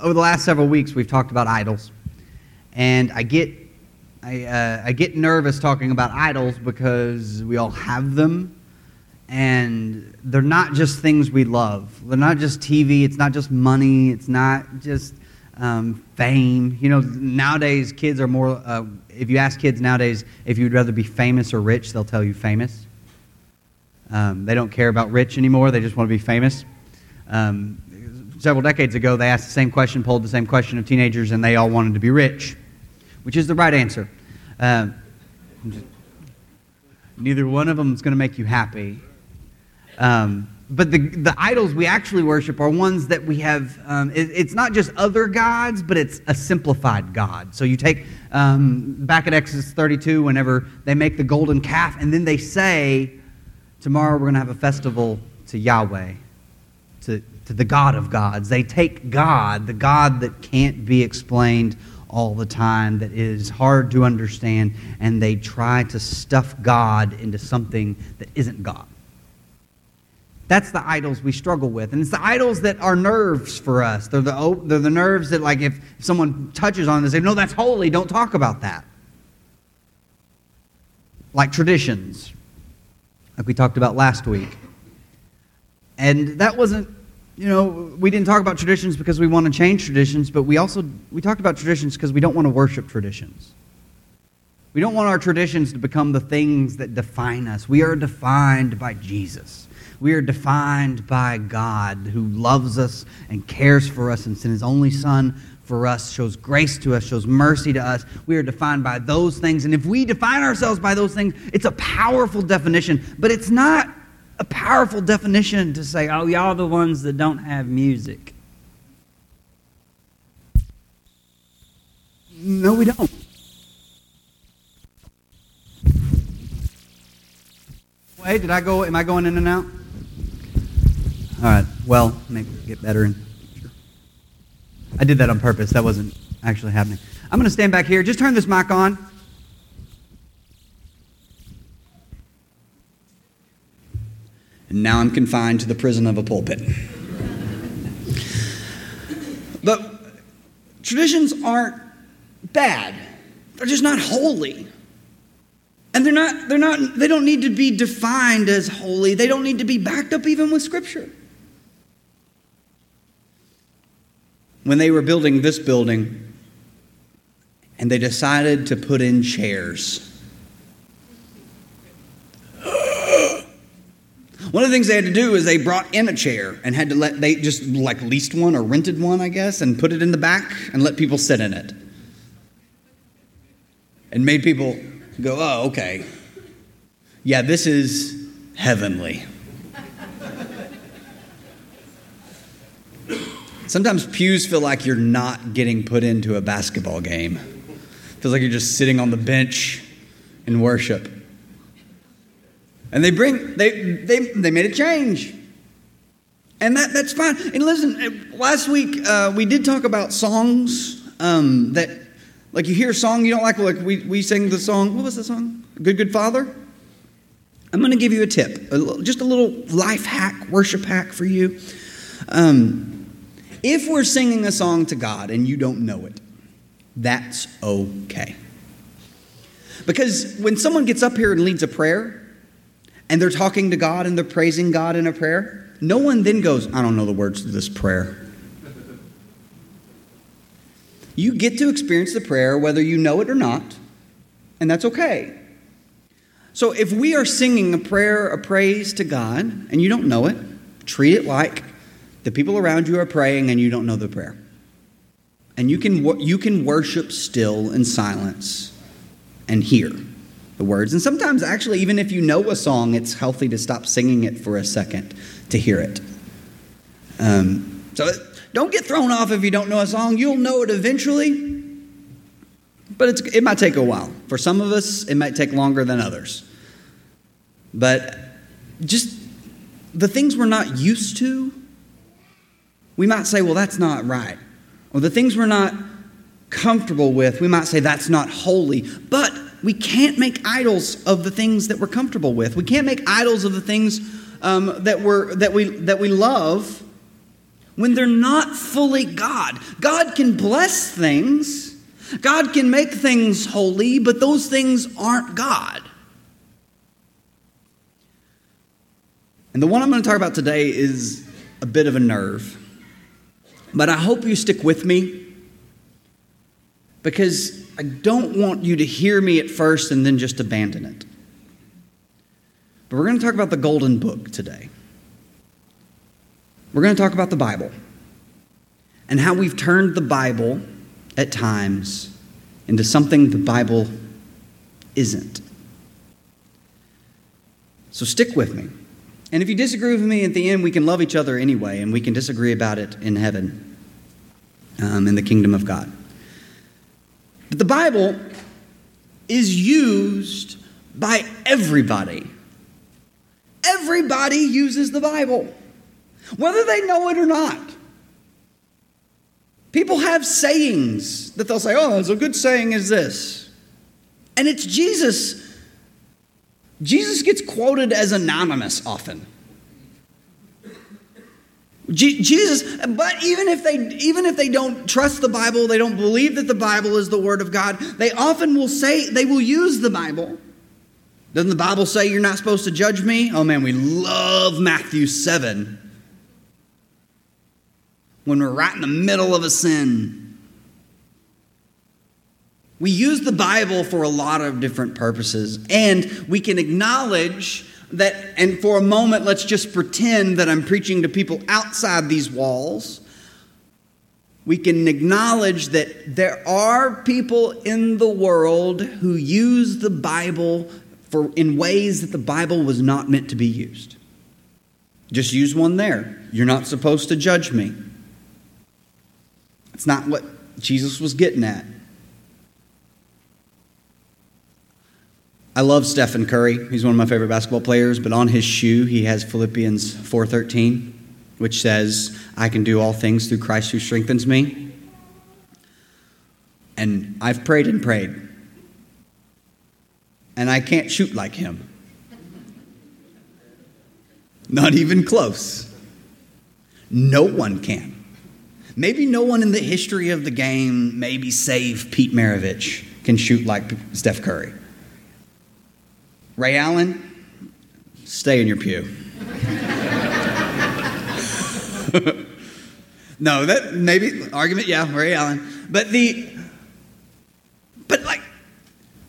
over the last several weeks, we've talked about idols, and I get I, uh, I get nervous talking about idols because we all have them, and they're not just things we love. They're not just TV. It's not just money. It's not just um, fame. You know, nowadays kids are more. Uh, if you ask kids nowadays if you'd rather be famous or rich, they'll tell you famous. Um, they don't care about rich anymore. They just want to be famous. Um, several decades ago, they asked the same question, polled the same question of teenagers, and they all wanted to be rich which is the right answer. Uh, neither one of them is going to make you happy. Um, but the, the idols we actually worship are ones that we have, um, it, it's not just other gods, but it's a simplified God. So you take um, back at Exodus 32, whenever they make the golden calf, and then they say, Tomorrow we're going to have a festival to Yahweh, to, to the God of gods. They take God, the God that can't be explained all the time that is hard to understand, and they try to stuff God into something that isn't God. That's the idols we struggle with. And it's the idols that are nerves for us. They're the, they're the nerves that, like, if someone touches on them, they say, No, that's holy. Don't talk about that. Like traditions, like we talked about last week. And that wasn't you know, we didn't talk about traditions because we want to change traditions, but we also we talked about traditions because we don't want to worship traditions. We don't want our traditions to become the things that define us. We are defined by Jesus. We are defined by God who loves us and cares for us and sent his only son for us, shows grace to us, shows mercy to us. We are defined by those things. And if we define ourselves by those things, it's a powerful definition, but it's not a powerful definition to say, oh, y'all the ones that don't have music. No, we don't. Hey, did I go? Am I going in and out? All right. Well, maybe get better. In, I did that on purpose. That wasn't actually happening. I'm going to stand back here. Just turn this mic on. and now I'm confined to the prison of a pulpit. but traditions aren't bad, they're just not holy. And they're not, they're not, they don't need to be defined as holy. They don't need to be backed up even with Scripture. When they were building this building, and they decided to put in chairs One of the things they had to do is they brought in a chair and had to let, they just like leased one or rented one, I guess, and put it in the back and let people sit in it. And made people go, oh, okay. Yeah, this is heavenly. Sometimes pews feel like you're not getting put into a basketball game. Feels like you're just sitting on the bench in worship. And they bring, they, they, they made a change. And that, that's fine. And listen, last week uh, we did talk about songs um, that, like you hear a song you don't like, like we, we sang the song, what was the song? Good, Good Father? I'm going to give you a tip, a just a little life hack, worship hack for you. Um, if we're singing a song to God and you don't know it, that's okay. Because when someone gets up here and leads a prayer, and they're talking to God and they're praising God in a prayer, no one then goes, I don't know the words to this prayer. You get to experience the prayer whether you know it or not, and that's okay. So if we are singing a prayer, a praise to God, and you don't know it, treat it like the people around you are praying and you don't know the prayer. And you can, you can worship still in silence and hear the words. And sometimes, actually, even if you know a song, it's healthy to stop singing it for a second to hear it. Um, so don't get thrown off if you don't know a song. You'll know it eventually, but it might take a while. For some of us, it might take longer than others. But just the things we're not used to, we might say, well, that's not right. Or the things we're not comfortable with, we might say that's not holy. But we can't make idols of the things that we're comfortable with. We can't make idols of the things um, that, we're, that, we, that we love when they're not fully God. God can bless things, God can make things holy, but those things aren't God. And the one I'm going to talk about today is a bit of a nerve. But I hope you stick with me because I don't want you to hear me at first and then just abandon it. But we're going to talk about the Golden Book today. We're going to talk about the Bible and how we've turned the Bible at times into something the Bible isn't. So stick with me. And if you disagree with me at the end, we can love each other anyway, and we can disagree about it in heaven, um, in the kingdom of God. But the Bible is used by everybody. Everybody uses the Bible, whether they know it or not. People have sayings that they'll say, oh, a good saying is this. And it's Jesus Jesus gets quoted as anonymous often. Jesus, but even if they even if they don't trust the Bible, they don't believe that the Bible is the word of God, they often will say they will use the Bible. Doesn't the Bible say you're not supposed to judge me? Oh man, we love Matthew 7. When we're right in the middle of a sin, we use the Bible for a lot of different purposes, and we can acknowledge that, and for a moment, let's just pretend that I'm preaching to people outside these walls. We can acknowledge that there are people in the world who use the Bible for, in ways that the Bible was not meant to be used. Just use one there. You're not supposed to judge me. It's not what Jesus was getting at. I love Stephen Curry. He's one of my favorite basketball players, but on his shoe he has Philippians 4:13, which says, "I can do all things through Christ who strengthens me." And I've prayed and prayed. And I can't shoot like him. Not even close. No one can. Maybe no one in the history of the game, maybe save Pete Maravich, can shoot like Steph Curry. Ray Allen, stay in your pew. no, that maybe argument, yeah, Ray Allen. But the but like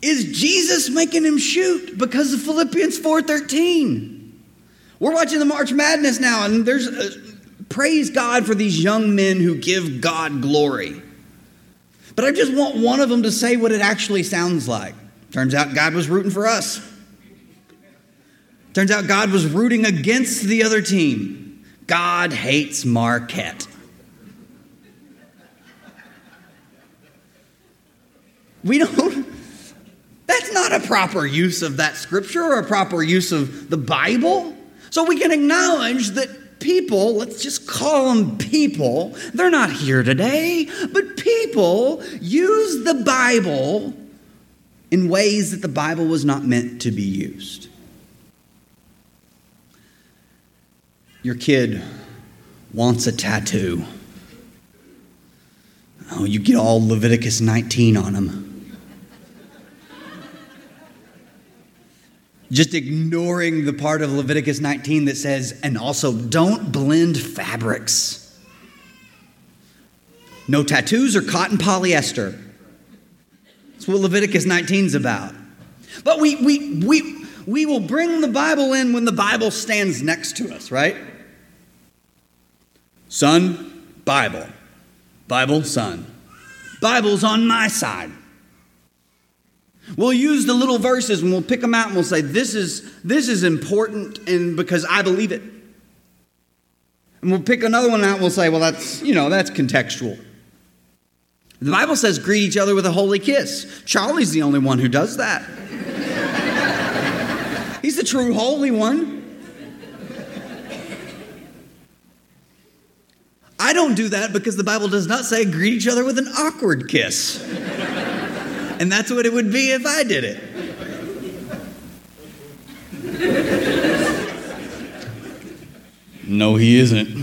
is Jesus making him shoot because of Philippians 4:13? We're watching the March Madness now and there's a, praise God for these young men who give God glory. But I just want one of them to say what it actually sounds like. Turns out God was rooting for us. Turns out God was rooting against the other team. God hates Marquette. We don't, that's not a proper use of that scripture or a proper use of the Bible. So we can acknowledge that people, let's just call them people, they're not here today, but people use the Bible in ways that the Bible was not meant to be used. Your kid wants a tattoo. Oh, you get all Leviticus 19 on them. Just ignoring the part of Leviticus 19 that says, and also don't blend fabrics. No tattoos or cotton polyester. That's what Leviticus 19 is about. But we, we, we, we will bring the Bible in when the Bible stands next to us, right? Son, Bible. Bible, son. Bible's on my side. We'll use the little verses and we'll pick them out and we'll say, this is, this is important and because I believe it. And we'll pick another one out and we'll say, well, that's, you know, that's contextual. The Bible says greet each other with a holy kiss. Charlie's the only one who does that. The true holy one. I don't do that because the Bible does not say greet each other with an awkward kiss. and that's what it would be if I did it. No, he isn't.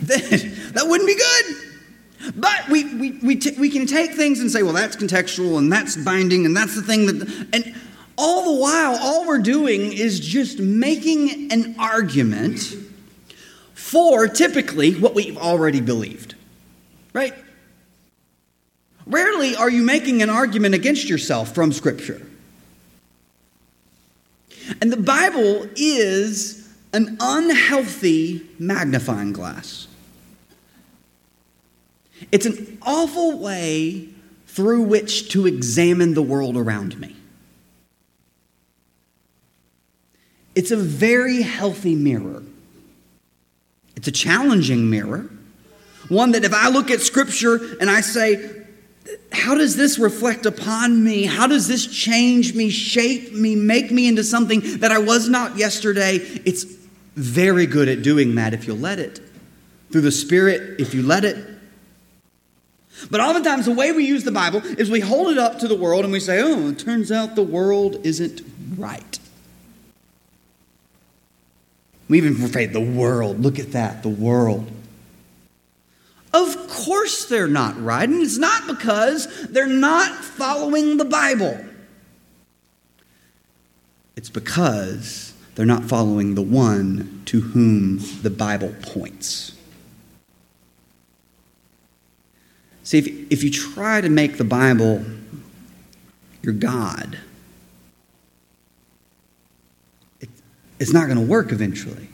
then that wouldn't be good. But we, we, we, t- we can take things and say, well, that's contextual and that's binding and that's the thing that. And all the while, all we're doing is just making an argument for typically what we've already believed. Right? Rarely are you making an argument against yourself from Scripture. And the Bible is an unhealthy magnifying glass. It's an awful way through which to examine the world around me. It's a very healthy mirror. It's a challenging mirror. One that if I look at Scripture and I say, how does this reflect upon me? How does this change me, shape me, make me into something that I was not yesterday? It's very good at doing that if you'll let it. Through the Spirit, if you let it. But oftentimes, the way we use the Bible is we hold it up to the world and we say, oh, it turns out the world isn't right. We even afraid the world. Look at that, the world. Of course they're not right, and it's not because they're not following the Bible. It's because they're not following the one to whom the Bible points. See, if, if you try to make the Bible your God, it, it's not going to work eventually.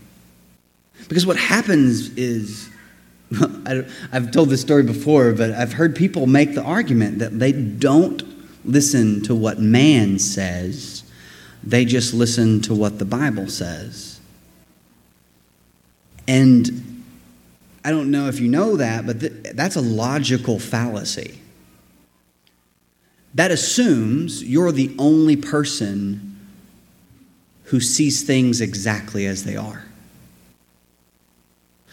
Because what happens is, I've told this story before, but I've heard people make the argument that they don't listen to what man says, they just listen to what the Bible says. And I don't know if you know that, but th- that's a logical fallacy. That assumes you're the only person who sees things exactly as they are.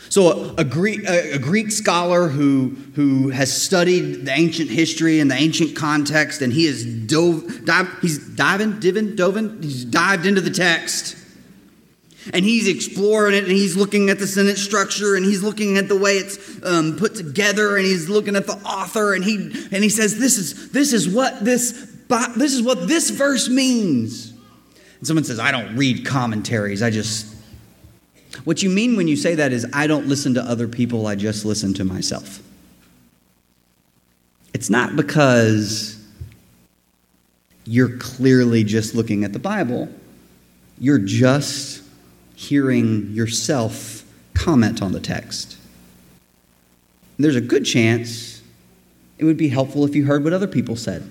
So, a, Greek, a, Greek scholar who, who has studied the ancient history and the ancient context, and he is dove, dive, he's diving, diving, dove, he's dived into the text and he's exploring it and he's looking at the sentence structure and he's looking at the way it's um, put together and he's looking at the author and he and he says this is this is what this this is what this verse means. And someone says i don't read commentaries i just what you mean when you say that is i don't listen to other people i just listen to myself. It's not because you're clearly just looking at the bible. You're just hearing yourself comment on the text. And there's a good chance it would be helpful if you heard what other people said.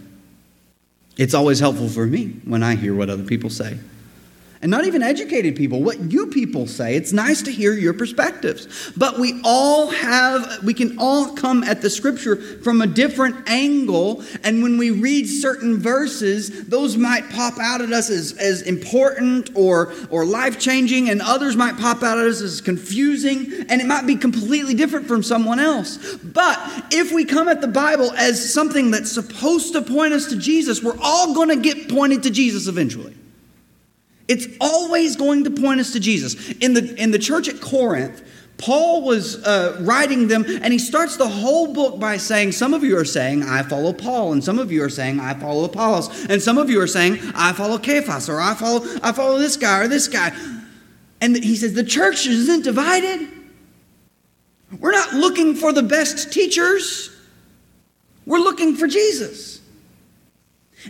It's always helpful for me when I hear what other people say and not even educated people, what you people say. It's nice to hear your perspectives. But we all have, we can all come at the scripture from a different angle. And when we read certain verses, those might pop out at us as, as important or, or life changing, and others might pop out at us as confusing, and it might be completely different from someone else. But if we come at the Bible as something that's supposed to point us to Jesus, we're all going to get pointed to Jesus eventually. It's always going to point us to Jesus. In the, in the church at Corinth, Paul was uh, writing them, and he starts the whole book by saying, Some of you are saying, I follow Paul, and some of you are saying, I follow Apollos, and some of you are saying, I follow Cephas, or I follow, I follow this guy or this guy. And he says, The church isn't divided. We're not looking for the best teachers, we're looking for Jesus.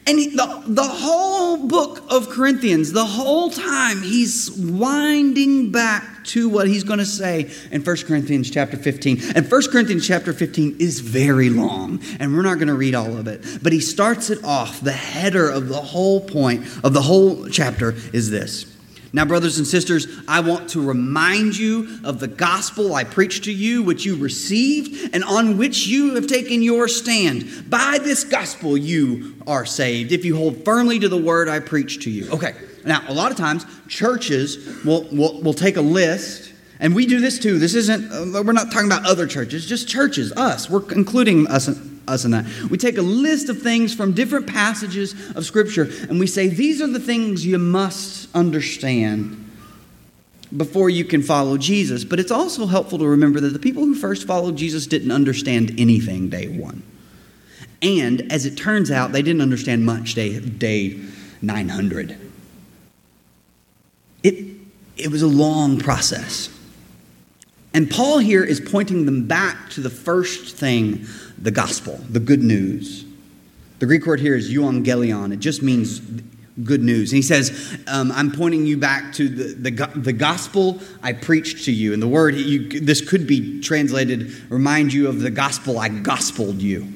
And he, the, the whole book of Corinthians, the whole time, he's winding back to what he's going to say in 1 Corinthians chapter 15. And 1 Corinthians chapter 15 is very long, and we're not going to read all of it. But he starts it off. The header of the whole point of the whole chapter is this now, brothers and sisters, I want to remind you of the gospel I preached to you, which you received, and on which you have taken your stand. By this gospel, you are saved, if you hold firmly to the word I preached to you. Okay, now, a lot of times, churches will, will, will take a list, and we do this too. This isn't, uh, we're not talking about other churches, just churches, us. We're including us us in that. We take a list of things from different passages of Scripture and we say, these are the things you must understand before you can follow Jesus. But it's also helpful to remember that the people who first followed Jesus didn't understand anything day one. And as it turns out, they didn't understand much day, day 900. It, it was a long process. And Paul here is pointing them back to the first thing the gospel, the good news. The Greek word here is euangelion. It just means good news. And he says, um, I'm pointing you back to the, the, the, gospel I preached to you. And the word, you, this could be translated, remind you of the gospel I gospeled you.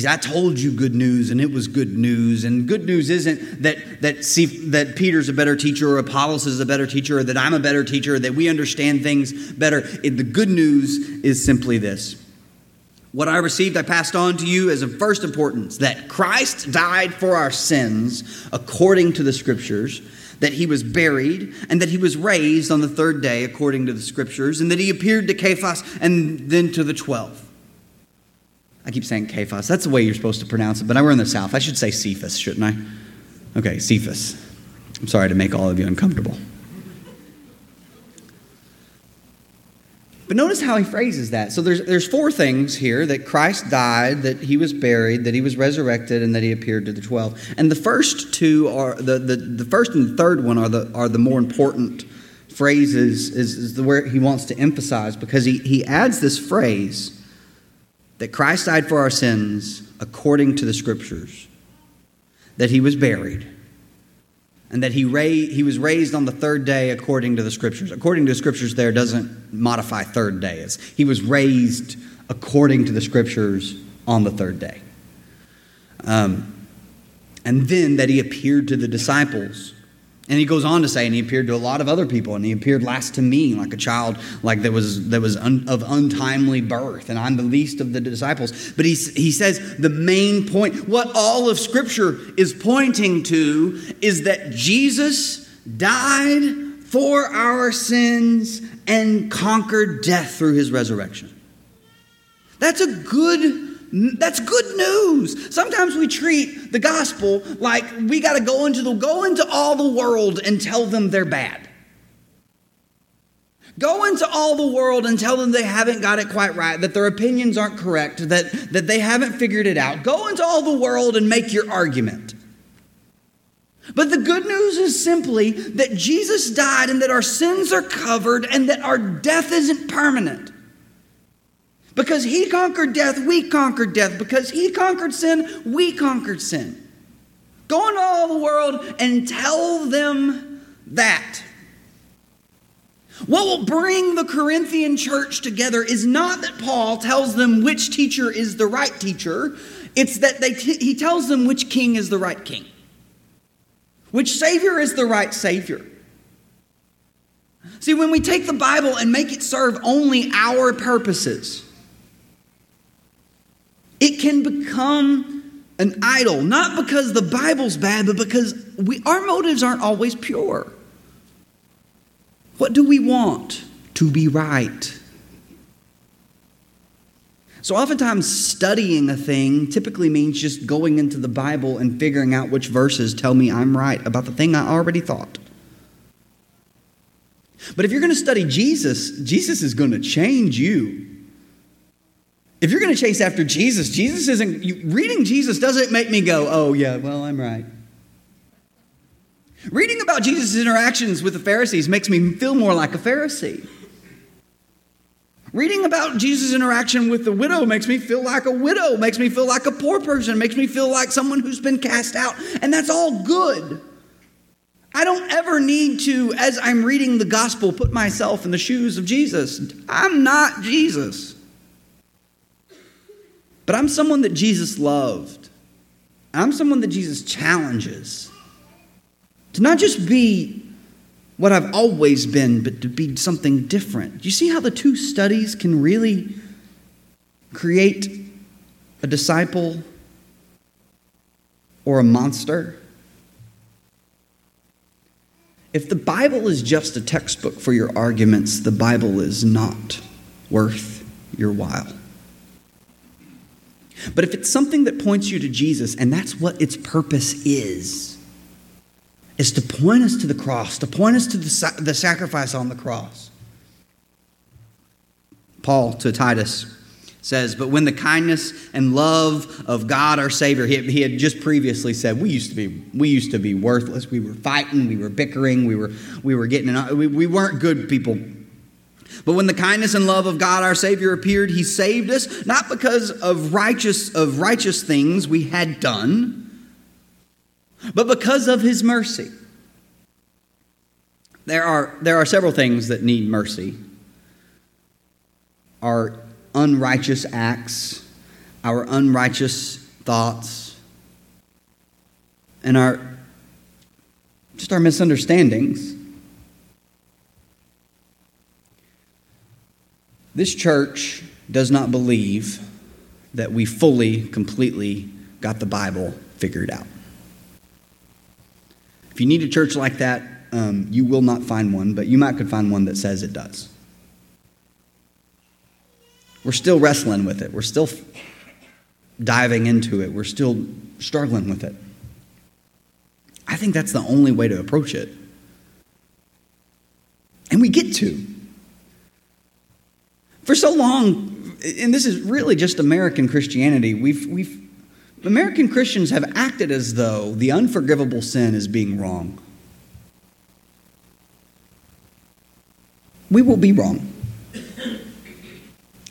He said, I told you good news, and it was good news. And good news isn't that, that, see, that Peter's a better teacher, or Apollos is a better teacher, or that I'm a better teacher, or that we understand things better. It, the good news is simply this what I received, I passed on to you as of first importance that Christ died for our sins according to the Scriptures, that he was buried, and that he was raised on the third day according to the Scriptures, and that he appeared to Cephas and then to the twelve. I keep saying Cephas. That's the way you're supposed to pronounce it, but we're in the South. I should say Cephas, shouldn't I? Okay, Cephas. I'm sorry to make all of you uncomfortable. But notice how he phrases that. So there's, there's four things here that Christ died, that he was buried, that he was resurrected, and that he appeared to the twelve. And the first two are the, the, the first and the third one are the, are the more important phrases, is, is the where he wants to emphasize because he, he adds this phrase that Christ died for our sins according to the scriptures, that he was buried and that he, ra- he was raised on the third day according to the scriptures. According to the scriptures, there doesn't modify third day. It's, he was raised according to the scriptures on the third day. Um, and then that he appeared to the disciples and he goes on to say, and he appeared to a lot of other people, and he appeared last to me, like a child, like that was that was un, of untimely birth, and I'm the least of the disciples. But he he says the main point, what all of Scripture is pointing to, is that Jesus died for our sins and conquered death through his resurrection. That's a good that's good news. Sometimes we treat the gospel like we got to go into the go into all the world and tell them they're bad. Go into all the world and tell them they haven't got it quite right, that their opinions aren't correct, that, that they haven't figured it out. Go into all the world and make your argument. But the good news is simply that Jesus died and that our sins are covered and that our death isn't permanent. Because he conquered death, we conquered death. Because he conquered sin, we conquered sin. Go into all the world and tell them that. What will bring the Corinthian church together is not that Paul tells them which teacher is the right teacher, it's that they he tells them which king is the right king, which Savior is the right Savior. See, when we take the Bible and make it serve only our purposes, it can become an idol, not because the Bible's bad, but because we, our motives aren't always pure. What do we want? To be right. So, oftentimes, studying a thing typically means just going into the Bible and figuring out which verses tell me I'm right about the thing I already thought. But if you're going to study Jesus, Jesus is going to change you. If you're going to chase after Jesus, Jesus isn't, you, reading Jesus doesn't make me go, oh, yeah, well, I'm right. Reading about Jesus' interactions with the Pharisees makes me feel more like a Pharisee. Reading about Jesus' interaction with the widow makes me feel like a widow, makes me feel like a poor person, makes me feel like someone who's been cast out. And that's all good. I don't ever need to, as I'm reading the gospel, put myself in the shoes of Jesus. I'm not Jesus. But I'm someone that Jesus loved. I'm someone that Jesus challenges to not just be what I've always been, but to be something different. Do you see how the two studies can really create a disciple or a monster? If the Bible is just a textbook for your arguments, the Bible is not worth your while. But if it's something that points you to Jesus, and that's what its purpose is, is to point us to the cross, to point us to the, the sacrifice on the cross. Paul to Titus says, But when the kindness and love of God our Savior, he, he, had just previously said, we used to be, we used to be worthless. We were fighting, we were bickering, we were, we were getting, we, we weren't good people. But when the kindness and love of God our Savior appeared, he saved us, not because of righteous, of righteous things we had done, but because of his mercy. There are, there are several things that need mercy our unrighteous acts, our unrighteous thoughts, and our just our misunderstandings. This church does not believe that we fully, completely got the Bible figured out. If you need a church like that, um, you will not find one, but you might could find one that says it does. We're still wrestling with it. We're still diving into it. We're still struggling with it. I think that's the only way to approach it. And we get to. For so long, and this is really just American Christianity, we've, we've, American Christians have acted as though the unforgivable sin is being wrong. We will be wrong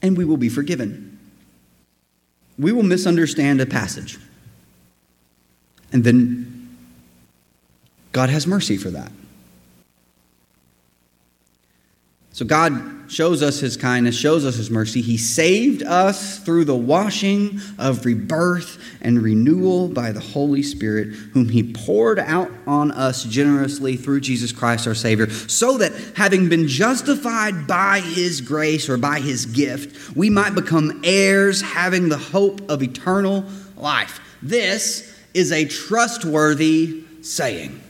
and we will be forgiven. We will misunderstand a passage. And then God has mercy for that. So God shows us his kindness, shows us his mercy. He saved us through the washing of rebirth and renewal by the Holy Spirit, whom he poured out on us generously through Jesus Christ our Savior, so that having been justified by his grace or by his gift, we might become heirs having the hope of eternal life. This is a trustworthy saying.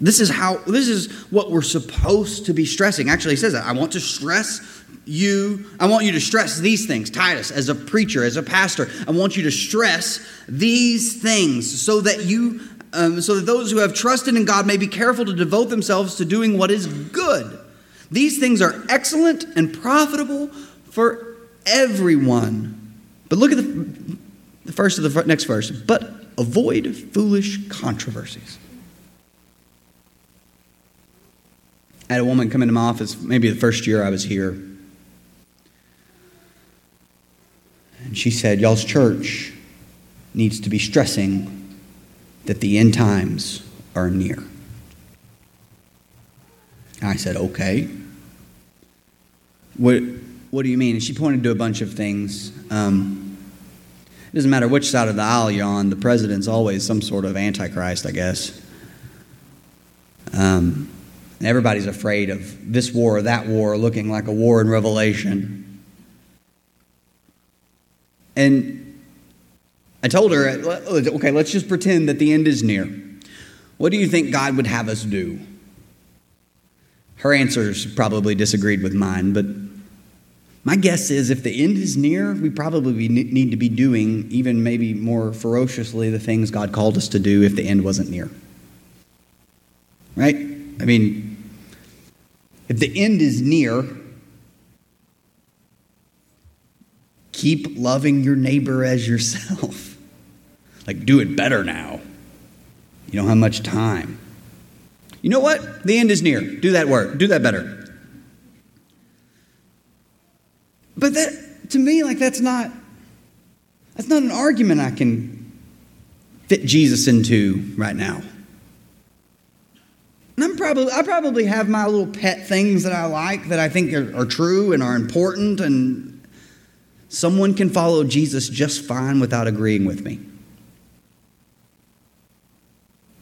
This is how this is what we're supposed to be stressing. Actually, he says that. I want to stress you, I want you to stress these things. Titus, as a preacher, as a pastor, I want you to stress these things so that you um, so that those who have trusted in God may be careful to devote themselves to doing what is good. These things are excellent and profitable for everyone. But look at the, the first of the next verse. But avoid foolish controversies Had a woman come into my office maybe the first year I was here. And she said, Y'all's church needs to be stressing that the end times are near. I said, Okay. What, what do you mean? And she pointed to a bunch of things. Um, it doesn't matter which side of the aisle you're on, the president's always some sort of antichrist, I guess. Um, and everybody's afraid of this war or that war looking like a war in Revelation. And I told her, okay, let's just pretend that the end is near. What do you think God would have us do? Her answers probably disagreed with mine, but my guess is if the end is near, we probably need to be doing even maybe more ferociously the things God called us to do if the end wasn't near. Right? I mean, if the end is near, keep loving your neighbor as yourself. like, do it better now. You don't have much time. You know what? The end is near. Do that work. Do that better. But that, to me, like, that's not. That's not an argument I can fit Jesus into right now. Probably, I probably have my little pet things that I like that I think are, are true and are important, and someone can follow Jesus just fine without agreeing with me.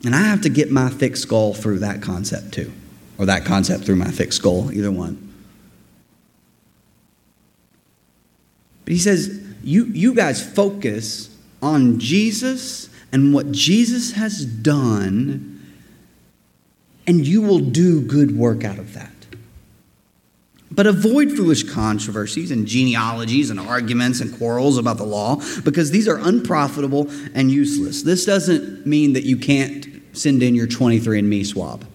And I have to get my thick skull through that concept too, or that concept through my thick skull, either one. But he says, you, you guys focus on Jesus and what Jesus has done and you will do good work out of that. But avoid foolish controversies and genealogies and arguments and quarrels about the law because these are unprofitable and useless. This doesn't mean that you can't send in your 23andMe swab.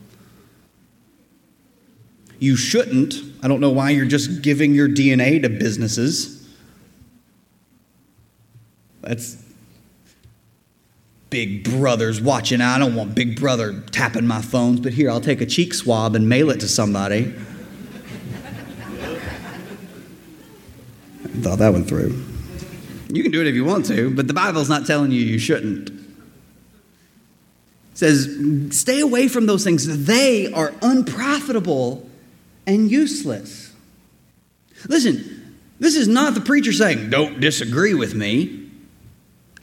You shouldn't. I don't know why you're just giving your DNA to businesses. That's Big Brother's watching. I don't want Big Brother tapping my phones, but here, I'll take a cheek swab and mail it to somebody. Thought that one through. You can do it if you want to, but the Bible's not telling you you shouldn't. It says, stay away from those things. They are unprofitable and useless. Listen, this is not the preacher saying, don't disagree with me.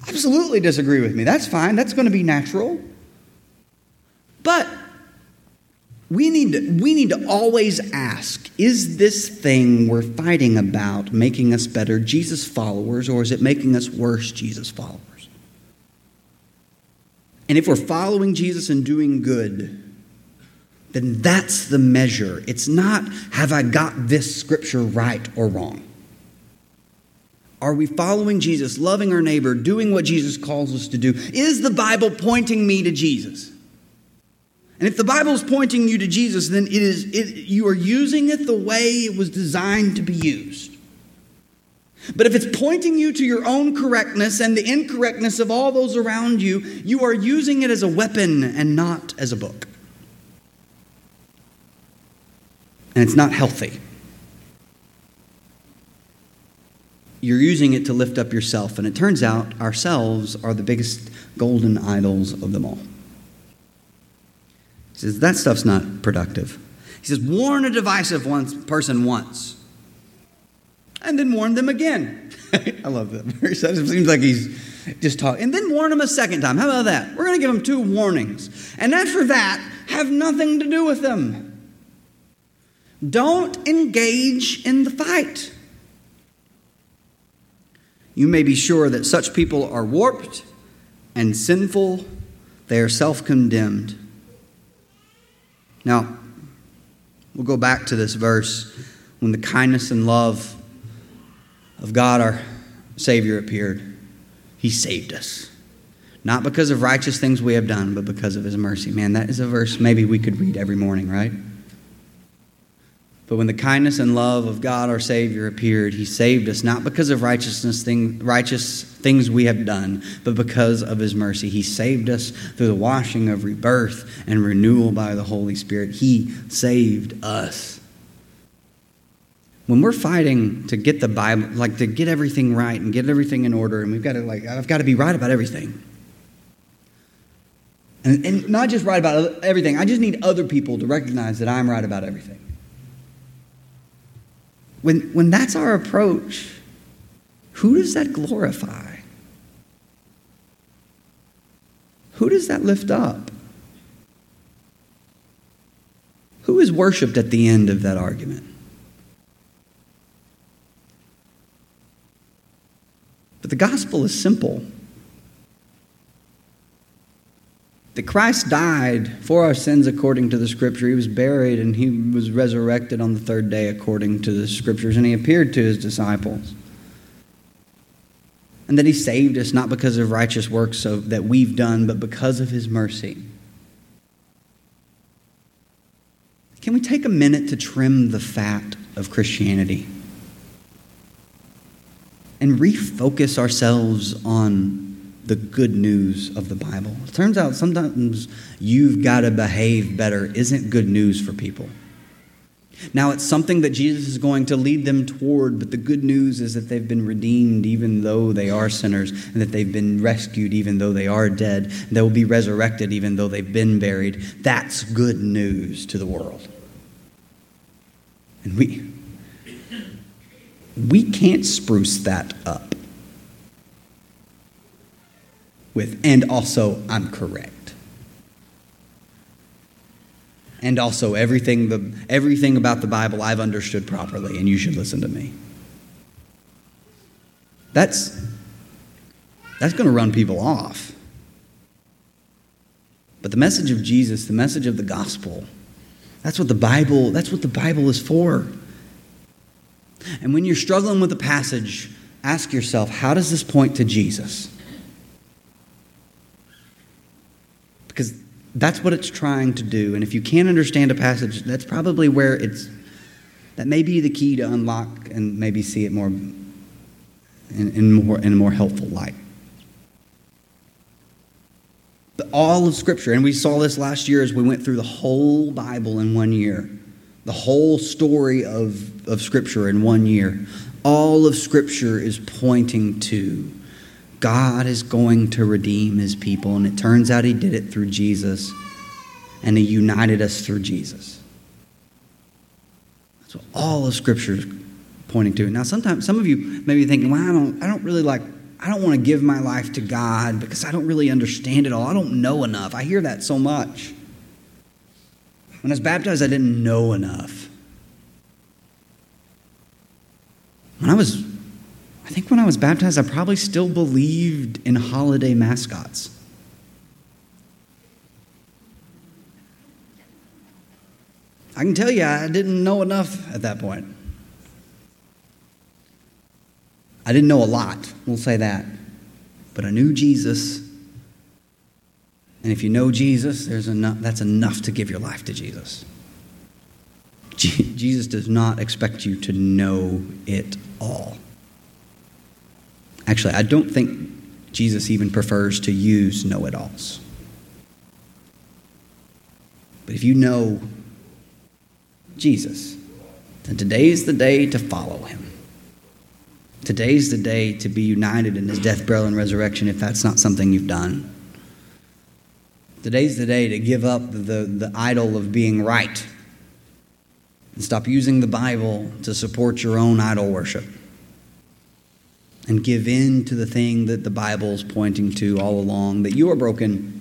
Absolutely disagree with me. That's fine. That's going to be natural. But we need to, we need to always ask is this thing we're fighting about making us better Jesus followers, or is it making us worse Jesus followers? And if we're following Jesus and doing good, then that's the measure. It's not, have I got this scripture right or wrong? Are we following Jesus, loving our neighbor, doing what Jesus calls us to do? Is the Bible pointing me to Jesus? And if the Bible is pointing you to Jesus, then it is, it, you are using it the way it was designed to be used. But if it's pointing you to your own correctness and the incorrectness of all those around you, you are using it as a weapon and not as a book. And it's not healthy. You're using it to lift up yourself, and it turns out ourselves are the biggest golden idols of them all. He says, that stuff's not productive. He says, warn a divisive person once, and then warn them again. I love that verse. It seems like he's just talking. And then warn them a second time. How about that? We're going to give them two warnings. And after that, have nothing to do with them. Don't engage in the fight. You may be sure that such people are warped and sinful, they are self condemned. Now, we'll go back to this verse when the kindness and love of God, our Savior, appeared. He saved us. Not because of righteous things we have done, but because of His mercy. Man, that is a verse maybe we could read every morning, right? But when the kindness and love of God our Savior appeared, He saved us not because of righteousness thing, righteous things we have done, but because of His mercy. He saved us through the washing of rebirth and renewal by the Holy Spirit. He saved us. When we're fighting to get the Bible, like to get everything right and get everything in order, and we've got to like, I've got to be right about everything. And, and not just right about everything. I just need other people to recognize that I'm right about everything. When, when that's our approach, who does that glorify? Who does that lift up? Who is worshiped at the end of that argument? But the gospel is simple. That Christ died for our sins according to the scripture. He was buried and he was resurrected on the third day according to the scriptures, and he appeared to his disciples. And that he saved us not because of righteous works that we've done, but because of his mercy. Can we take a minute to trim the fat of Christianity and refocus ourselves on the good news of the Bible. It turns out sometimes you've got to behave better isn't good news for people. Now, it's something that Jesus is going to lead them toward, but the good news is that they've been redeemed even though they are sinners, and that they've been rescued even though they are dead, and they will be resurrected even though they've been buried. That's good news to the world. And we, we can't spruce that up with, and also, I'm correct. And also, everything, the, everything about the Bible I've understood properly, and you should listen to me. That's, that's going to run people off. But the message of Jesus, the message of the gospel, that's what the Bible, that's what the Bible is for. And when you're struggling with a passage, ask yourself, how does this point to Jesus? Because that's what it's trying to do. And if you can't understand a passage, that's probably where it's that may be the key to unlock and maybe see it more in, in more in a more helpful light. But all of Scripture, and we saw this last year as we went through the whole Bible in one year, the whole story of, of Scripture in one year. All of Scripture is pointing to God is going to redeem his people. And it turns out he did it through Jesus, and he united us through Jesus. That's what all of Scripture is pointing to. Now, sometimes some of you may be thinking, well, I don't, I don't really like, I don't want to give my life to God because I don't really understand it all. I don't know enough. I hear that so much. When I was baptized, I didn't know enough. When I was I think when I was baptized, I probably still believed in holiday mascots. I can tell you, I didn't know enough at that point. I didn't know a lot, we'll say that. But I knew Jesus. And if you know Jesus, there's enough, that's enough to give your life to Jesus. Jesus does not expect you to know it all. Actually, I don't think Jesus even prefers to use know it alls. But if you know Jesus, then today is the day to follow him. Today's the day to be united in his death, burial, and resurrection if that's not something you've done. Today's the day to give up the, the idol of being right and stop using the Bible to support your own idol worship and give in to the thing that the Bible is pointing to all along that you are broken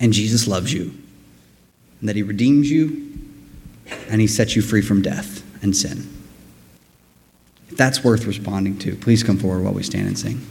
and Jesus loves you, and that He redeems you and He sets you free from death and sin. If that's worth responding to, please come forward while we stand and sing.